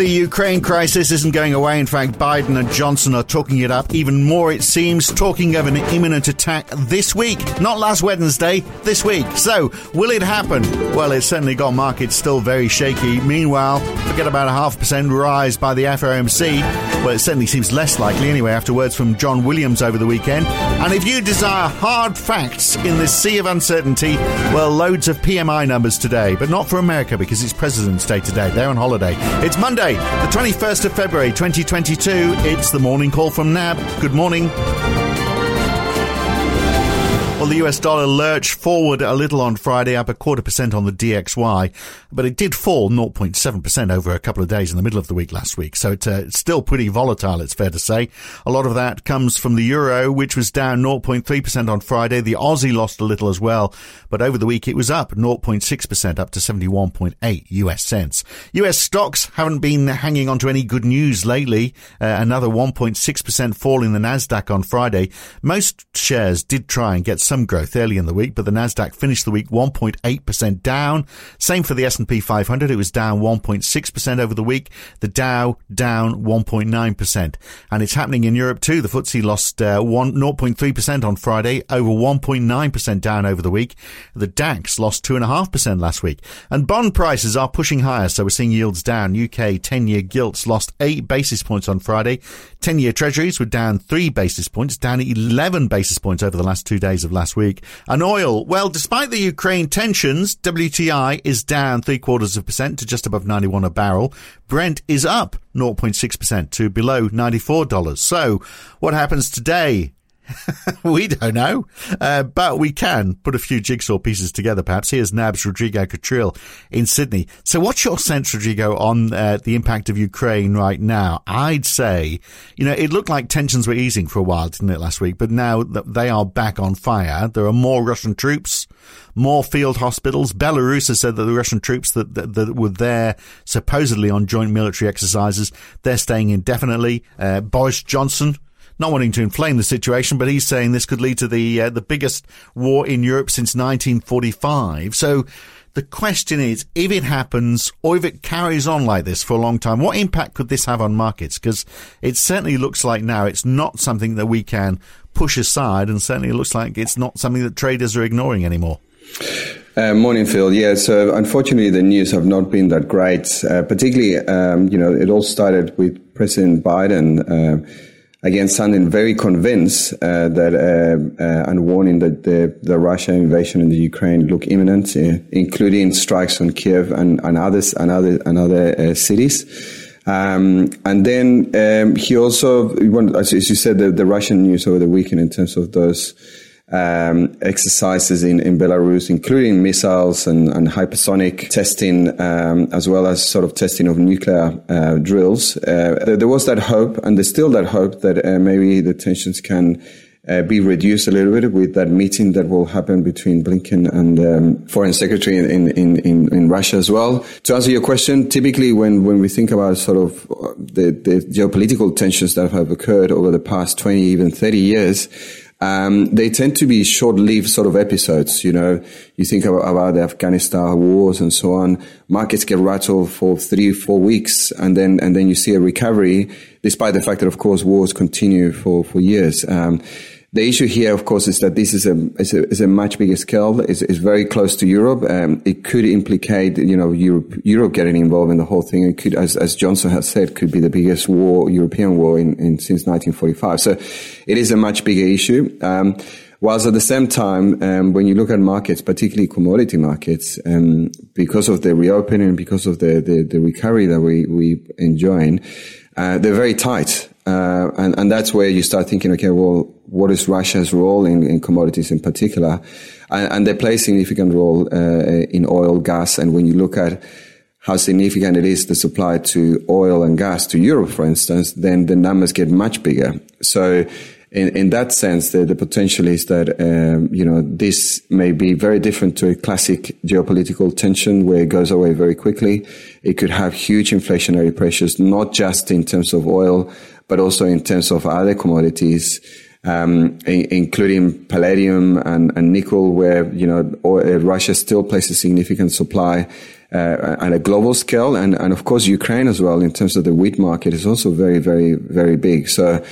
The Ukraine crisis isn't going away. In fact, Biden and Johnson are talking it up even more, it seems, talking of an imminent attack this week. Not last Wednesday, this week. So, will it happen? Well, it's certainly got markets still very shaky. Meanwhile, forget about a half percent rise by the FOMC. Well, it certainly seems less likely anyway after words from John Williams over the weekend. And if you desire hard facts in this sea of uncertainty, well, loads of PMI numbers today, but not for America because it's President's Day today. They're on holiday. It's Monday the 21st of February 2022. It's the morning call from NAB. Good morning. Well, the US dollar lurched forward a little on Friday, up a quarter percent on the DXY, but it did fall 0.7% over a couple of days in the middle of the week last week. So it's, uh, still pretty volatile, it's fair to say. A lot of that comes from the euro, which was down 0.3% on Friday. The Aussie lost a little as well, but over the week it was up 0.6% up to 71.8 US cents. US stocks haven't been hanging on to any good news lately. Uh, another 1.6% fall in the Nasdaq on Friday. Most shares did try and get some growth early in the week, but the Nasdaq finished the week 1.8% down. Same for the S&P 500. It was down 1.6% over the week. The Dow down 1.9%. And it's happening in Europe too. The FTSE lost uh, 1, 0.3% on Friday, over 1.9% down over the week. The DAX lost 2.5% last week. And bond prices are pushing higher, so we're seeing yields down. UK 10-year gilts lost 8 basis points on Friday. 10-year treasuries were down 3 basis points, down 11 basis points over the last two days of last last week. And oil, well, despite the Ukraine tensions, WTI is down three quarters of a percent to just above 91 a barrel. Brent is up 0.6% to below $94. So what happens today? we don't know, uh, but we can put a few jigsaw pieces together. Perhaps here's NAB's Rodrigo Catril in Sydney. So, what's your sense, Rodrigo, on uh, the impact of Ukraine right now? I'd say, you know, it looked like tensions were easing for a while, didn't it, last week? But now they are back on fire. There are more Russian troops, more field hospitals. Belarus has said that the Russian troops that, that, that were there supposedly on joint military exercises, they're staying indefinitely. Uh, Boris Johnson not wanting to inflame the situation, but he's saying this could lead to the uh, the biggest war in Europe since 1945. So the question is, if it happens or if it carries on like this for a long time, what impact could this have on markets? Because it certainly looks like now it's not something that we can push aside, and certainly it looks like it's not something that traders are ignoring anymore. Uh, morning, Phil. Yeah, so unfortunately, the news have not been that great. Uh, particularly, um, you know, it all started with President Biden. Uh, again sounding very convinced uh, that uh, uh, and warning that the, the Russia invasion in the Ukraine look imminent, uh, including strikes on Kiev and, and others and other and other uh, cities. Um, and then um, he also, as you said, the, the Russian news over the weekend in terms of those um, exercises in, in Belarus, including missiles and, and hypersonic testing, um, as well as sort of testing of nuclear uh, drills. Uh, there was that hope, and there's still that hope that uh, maybe the tensions can uh, be reduced a little bit with that meeting that will happen between Blinken and um, Foreign Secretary in, in, in, in, Russia as well. To answer your question, typically when, when we think about sort of uh, the, the geopolitical tensions that have occurred over the past 20, even 30 years, um, they tend to be short-lived sort of episodes. You know, you think about, about, the Afghanistan wars and so on. Markets get rattled for three, four weeks, and then and then you see a recovery, despite the fact that, of course, wars continue for for years. Um, the issue here, of course, is that this is a is a, is a much bigger scale. It's, it's very close to Europe. Um, it could implicate, you know, Europe Europe getting involved in the whole thing. It could, as as Johnson has said, could be the biggest war, European war in, in since 1945. So, it is a much bigger issue. Um, whilst at the same time, um, when you look at markets, particularly commodity markets, um, because of the reopening, because of the, the, the recovery that we we enjoying, uh, they're very tight. Uh, and, and that's where you start thinking, okay, well, what is Russia's role in, in commodities in particular? And, and, they play a significant role uh, in oil, gas. And when you look at how significant it is the supply to oil and gas to Europe, for instance, then the numbers get much bigger. So in, in that sense, the, the potential is that, um, you know, this may be very different to a classic geopolitical tension where it goes away very quickly. It could have huge inflationary pressures, not just in terms of oil, but also in terms of other commodities. Um, including palladium and, and, nickel, where you know uh, Russia still places significant supply uh, at a global scale, and and of course Ukraine as well in terms of the wheat market is also very very very big. So.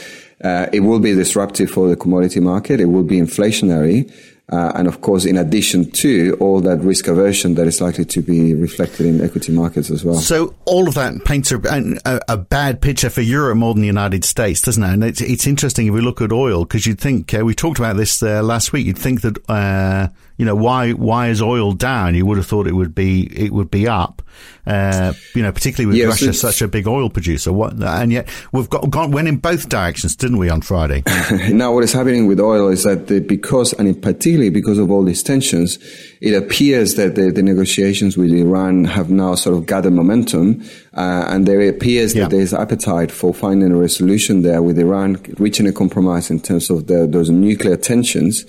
Uh, it will be disruptive for the commodity market. It will be inflationary. Uh, and of course, in addition to all that risk aversion that is likely to be reflected in equity markets as well. So all of that paints a, a, a bad picture for Europe more than the United States, doesn't it? And it's, it's interesting if we look at oil because you'd think uh, we talked about this uh, last week. You'd think that uh, you know why why is oil down? You would have thought it would be it would be up. Uh, you know, particularly with Russia, such a big oil producer. What and yet we've got gone went in both directions, didn't we, on Friday? now, what is happening with oil is that the, because and in particularly because of all these tensions, it appears that the, the negotiations with Iran have now sort of gathered momentum, uh, and there appears yeah. that there is appetite for finding a resolution there with Iran reaching a compromise in terms of the, those nuclear tensions.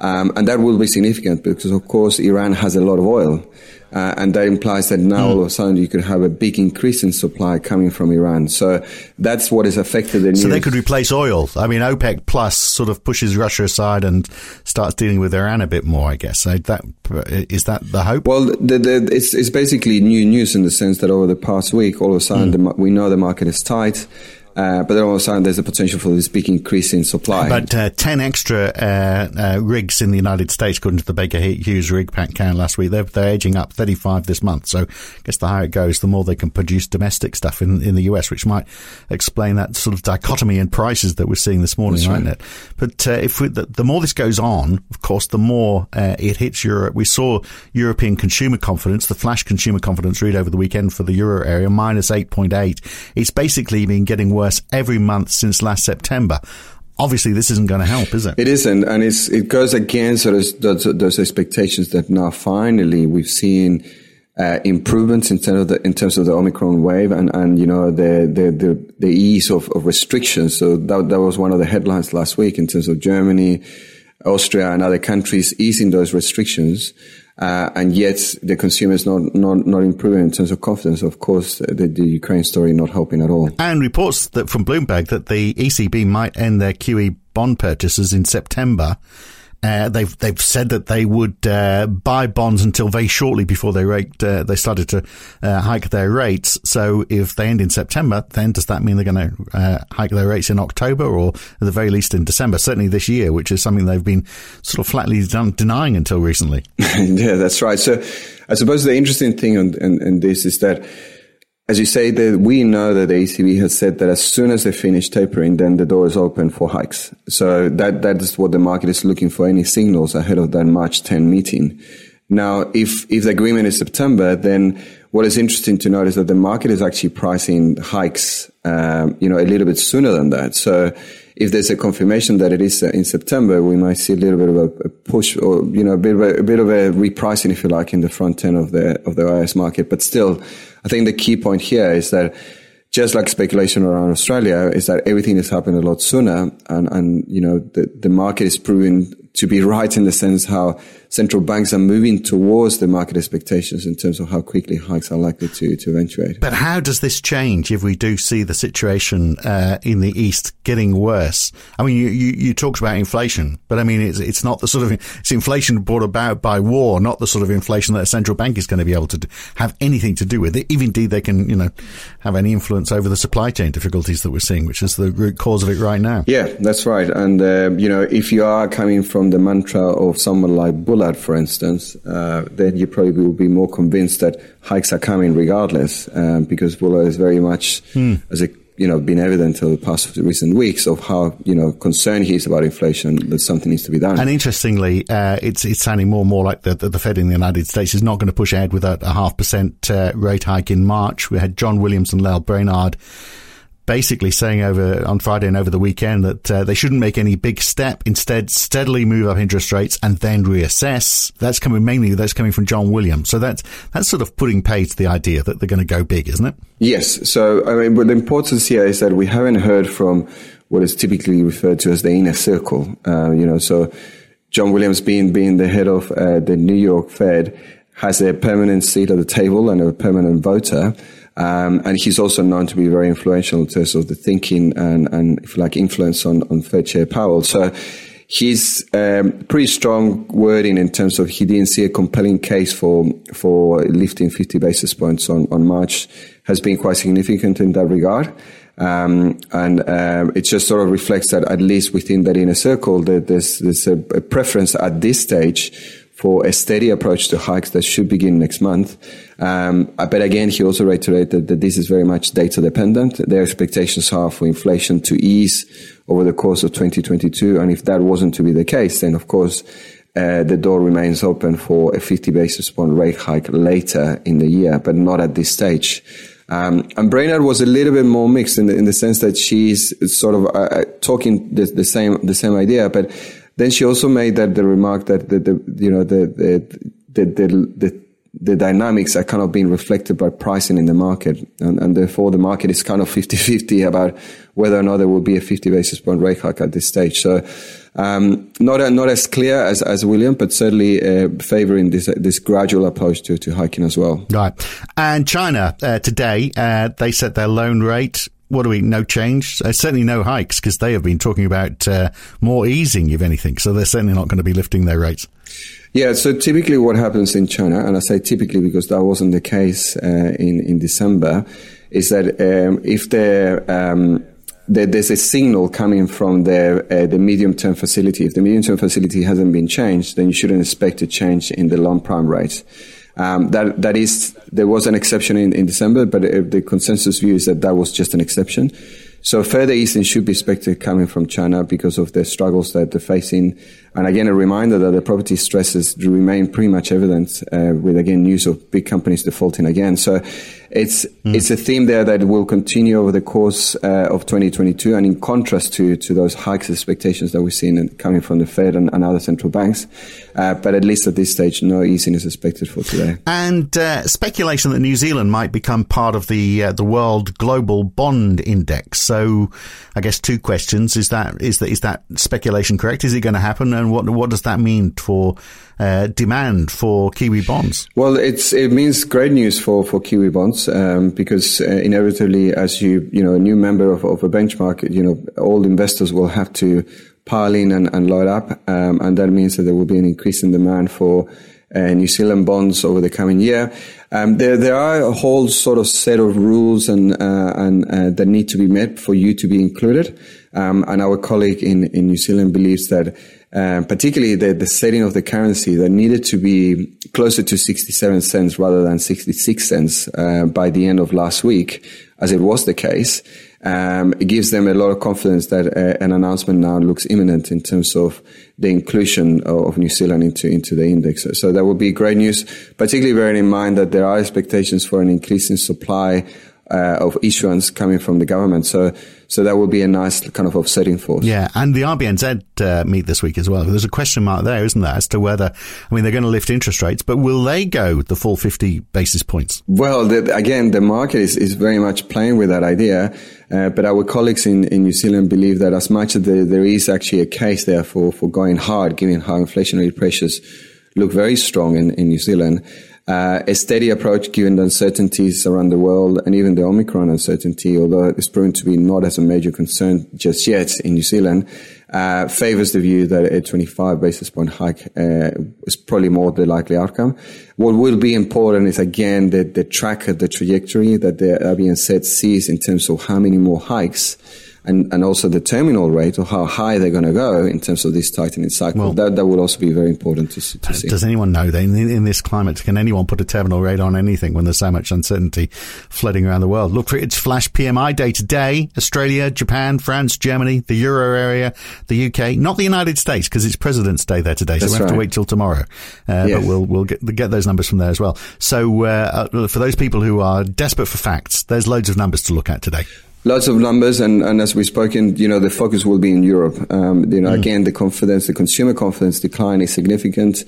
Um, and that will be significant because, of course, Iran has a lot of oil. Uh, and that implies that now mm. all of a sudden you could have a big increase in supply coming from Iran. So that's what has affected the news. So they could replace oil. I mean, OPEC plus sort of pushes Russia aside and starts dealing with Iran a bit more, I guess. So that, is that the hope? Well, the, the, it's, it's basically new news in the sense that over the past week, all of a sudden mm. the, we know the market is tight. Uh, but then all of a sudden, there's a potential for this big increase in supply. But uh, 10 extra uh, uh, rigs in the United States, according to the Baker Hughes rig pack count last week, they're, they're edging up 35 this month. So I guess the higher it goes, the more they can produce domestic stuff in, in the US, which might explain that sort of dichotomy in prices that we're seeing this morning, right, right. But uh, if we, the, the, more this goes on, of course, the more uh, it hits Europe. We saw European consumer confidence, the flash consumer confidence read over the weekend for the euro area, minus 8.8. It's basically been getting worse worse every month since last September obviously this isn't going to help, is it? It isn't, and it's it goes against those those, those expectations that now finally we've seen. Uh, improvements in terms of the in terms of the Omicron wave and, and you know the the the, the ease of, of restrictions. So that that was one of the headlines last week in terms of Germany, Austria, and other countries easing those restrictions. Uh, and yet the consumer is not, not, not improving in terms of confidence. Of course, the, the Ukraine story not helping at all. And reports that from Bloomberg that the ECB might end their QE bond purchases in September uh, they've they've said that they would uh, buy bonds until very shortly before they uh, they started to uh, hike their rates. So if they end in September, then does that mean they're going to uh, hike their rates in October or at the very least in December? Certainly this year, which is something they've been sort of flatly done, denying until recently. yeah, that's right. So I suppose the interesting thing on, in, in this is that as you say, that we know that the ECB has said that as soon as they finish tapering, then the door is open for hikes. So that that is what the market is looking for. Any signals ahead of that March 10 meeting. Now, if if the agreement is September, then what is interesting to note is that the market is actually pricing hikes, um, you know, a little bit sooner than that. So if there's a confirmation that it is uh, in September, we might see a little bit of a, push or, you know, a bit of a, a, bit of a repricing, if you like, in the front end of the, of the IS market. But still, I think the key point here is that just like speculation around Australia is that everything is happening a lot sooner and, and, you know, the, the market is proving to be right in the sense how central banks are moving towards the market expectations in terms of how quickly hikes are likely to, to eventuate. But how does this change if we do see the situation uh, in the East getting worse? I mean, you, you, you, talked about inflation, but I mean, it's, it's not the sort of, it's inflation brought about by war, not the sort of inflation that a central bank is going to be able to do, have anything to do with it. If indeed they can, you know, have any influence over the supply chain difficulties that we're seeing, which is the root cause of it right now. Yeah, that's right. And, uh, you know, if you are coming from the mantra of someone like Bullard, for instance, uh, then you probably will be more convinced that hikes are coming regardless, um, because Bullard is very much, hmm. as a you know, been evident over the past recent weeks of how, you know, concerned he is about inflation, that something needs to be done. And interestingly, uh, it's, it's sounding more and more like the, the, the, Fed in the United States is not going to push ahead with a, a half percent uh, rate hike in March. We had John Williams and Lael Brainard basically saying over on Friday and over the weekend that uh, they shouldn't make any big step. Instead, steadily move up interest rates and then reassess. That's coming mainly that's coming from John Williams. So that's that's sort of putting pay to the idea that they're going to go big, isn't it? Yes. So I mean, but the importance here is that we haven't heard from what is typically referred to as the inner circle. Uh, you know, so John Williams being being the head of uh, the New York Fed has a permanent seat at the table and a permanent voter. Um, and he's also known to be very influential in terms of the thinking and, and if you like, influence on, on Fed Chair Powell. So His um, pretty strong wording in terms of he didn't see a compelling case for for lifting 50 basis points on, on March has been quite significant in that regard. Um, and uh, it just sort of reflects that at least within that inner circle, that there's, there's a, a, preference at this stage for a steady approach to hikes that should begin next month. Um, but again, he also reiterated that this is very much data dependent. Their expectations are for inflation to ease over the course of 2022. And if that wasn't to be the case, then of course, uh, the door remains open for a 50 basis point rate hike later in the year, but not at this stage. Um, and Brainard was a little bit more mixed in the, in the sense that she's sort of uh, uh, talking the, the, same the same idea, but then she also made that the remark that the, the you know the the the, the, the dynamics are kind of being reflected by pricing in the market. And, and, therefore the market is kind of 50-50 about whether or not there will be a 50 basis point rate hike at this stage. So, um, not, not as clear as, as William, but certainly uh, favoring this, this gradual approach to, to hiking as well. Right. And China, uh, today, uh, they set their loan rate what do we? No change. Uh, certainly no hikes because they have been talking about more easing, if anything. So they're certainly not going to be lifting their rates. Yeah, so typically what happens in China, and I say typically because that wasn't the case uh, in in December, is that um, if there, um, there's a signal coming from the uh, the medium term facility, if the medium term facility hasn't been changed, then you shouldn't expect a change in the loan prime rate. Um, that that is there was an exception in, in December, but uh, the consensus view is that that was just an exception. So further easing should be expected coming from China because of the struggles that they're facing. And again, a reminder that the property stresses remain pretty much evident uh, with again news of big companies defaulting again. So it's mm. it's a theme there that will continue over the course uh, of 2022, and in contrast to to those hikes expectations that we've seen coming from the Fed and, and other central banks. Uh, but at least at this stage, no easing is expected for today. And uh, speculation that New Zealand might become part of the uh, the world global bond index. So, I guess two questions: is that is that is that speculation correct? Is it going to happen? And what what does that mean for uh, demand for Kiwi bonds? Well, it's it means great news for for Kiwi bonds um, because uh, inevitably, as you you know, a new member of, of a benchmark, you know, all investors will have to pile in and, and load up, um, and that means that there will be an increase in demand for uh, New Zealand bonds over the coming year. Um, there, there are a whole sort of set of rules and uh, and uh, that need to be met for you to be included. Um, and our colleague in, in New Zealand believes that um, particularly the, the setting of the currency that needed to be closer to 67 cents rather than 66 cents uh, by the end of last week, as it was the case. Um, it gives them a lot of confidence that uh, an announcement now looks imminent in terms of the inclusion of New Zealand into, into the index. So that would be great news, particularly bearing in mind that there are expectations for an increase in supply uh, of issuance coming from the government. So, so that will be a nice kind of offsetting force. Yeah, and the RBNZ uh, meet this week as well. There's a question mark there, isn't there, as to whether, I mean, they're going to lift interest rates, but will they go the full 50 basis points? Well, the, again, the market is, is very much playing with that idea. Uh, but our colleagues in, in New Zealand believe that as much as there, there is actually a case there for, for going hard, given how inflationary pressures look very strong in, in New Zealand, uh, a steady approach given the uncertainties around the world and even the Omicron uncertainty, although it's proven to be not as a major concern just yet in New Zealand, uh, favors the view that a 25 basis point hike uh, is probably more the likely outcome. What will be important is again the, the track the trajectory that the RBNZ sees in terms of how many more hikes and, and also the terminal rate or how high they're going to go in terms of this tightening cycle. Well, that, that will also be very important to, to see. Does anyone know that in, in, this climate, can anyone put a terminal rate on anything when there's so much uncertainty flooding around the world? Look for its flash PMI day today. Australia, Japan, France, Germany, the Euro area, the UK, not the United States because it's President's Day there today. So we'll have right. to wait till tomorrow. Uh, yes. But we'll, we'll get, get those numbers from there as well. So, uh, uh, for those people who are desperate for facts, there's loads of numbers to look at today. Lots of numbers, and, and as we've spoken, you know, the focus will be in Europe. Um, you know, mm. again, the confidence, the consumer confidence decline is significant.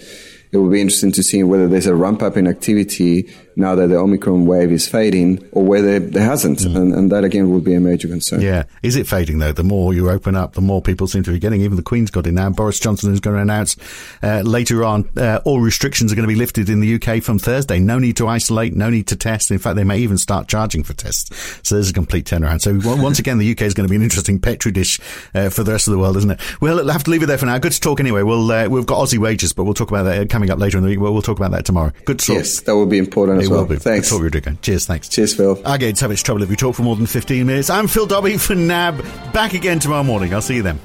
It will be interesting to see whether there's a ramp up in activity now that the Omicron wave is fading or whether there hasn't. Mm. And, and that again would be a major concern. Yeah. Is it fading though? The more you open up, the more people seem to be getting. Even the Queen's got it now. Boris Johnson is going to announce uh, later on uh, all restrictions are going to be lifted in the UK from Thursday. No need to isolate, no need to test. In fact, they may even start charging for tests. So there's a complete turnaround. So once again, the UK is going to be an interesting petri dish uh, for the rest of the world, isn't it? Well, we'll have to leave it there for now. Good to talk anyway. We'll uh, we've got Aussie wages, but we'll talk about that coming up later in the week. We'll, we'll talk about that tomorrow. Good talk. Yes, that will be important as well. Will be. Thanks. Good talk, Cheers. Thanks. Cheers, Phil. Again, so much trouble if we talk for more than 15 minutes. I'm Phil Dobby for NAB. Back again tomorrow morning. I'll see you then.